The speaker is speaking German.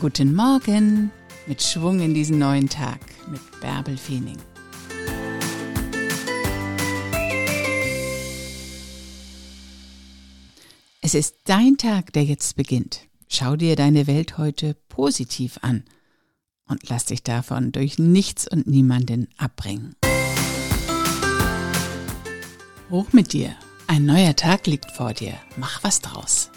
Guten Morgen mit Schwung in diesen neuen Tag mit Bärbel Feening. Es ist dein Tag, der jetzt beginnt. Schau dir deine Welt heute positiv an und lass dich davon durch nichts und niemanden abbringen. Hoch mit dir. Ein neuer Tag liegt vor dir. Mach was draus.